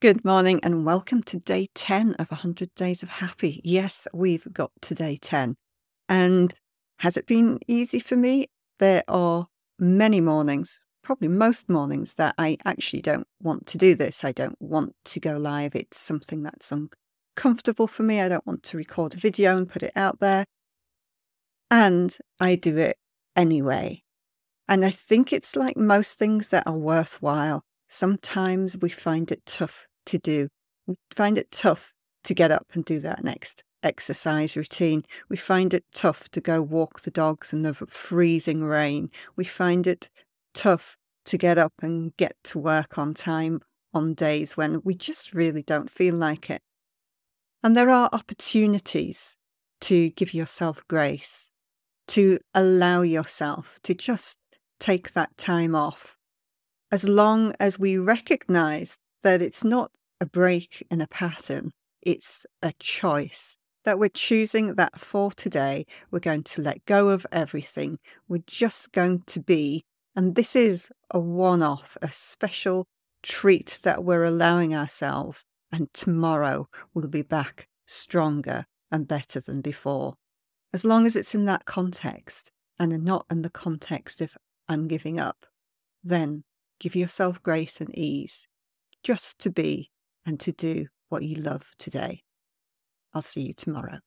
Good morning and welcome to day 10 of 100 Days of Happy. Yes, we've got to day 10. And has it been easy for me? There are many mornings, probably most mornings, that I actually don't want to do this. I don't want to go live. It's something that's uncomfortable for me. I don't want to record a video and put it out there. And I do it anyway. And I think it's like most things that are worthwhile. Sometimes we find it tough to do. We find it tough to get up and do that next exercise routine. We find it tough to go walk the dogs in the freezing rain. We find it tough to get up and get to work on time on days when we just really don't feel like it. And there are opportunities to give yourself grace, to allow yourself to just take that time off. As long as we recognize that it's not a break in a pattern, it's a choice. That we're choosing that for today, we're going to let go of everything. We're just going to be, and this is a one off, a special treat that we're allowing ourselves. And tomorrow we'll be back stronger and better than before. As long as it's in that context and not in the context of I'm giving up, then give yourself grace and ease just to be and to do what you love today. I'll see you tomorrow.